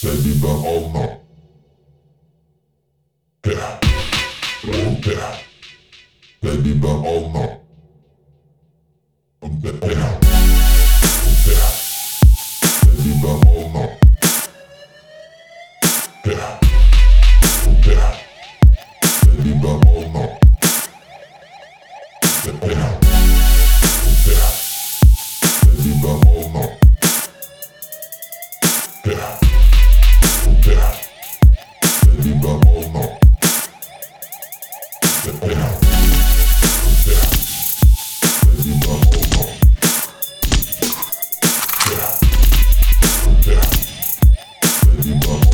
Seni ben almam. Peh. Peh. Seni ben almam. Peh. Musik.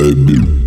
baby.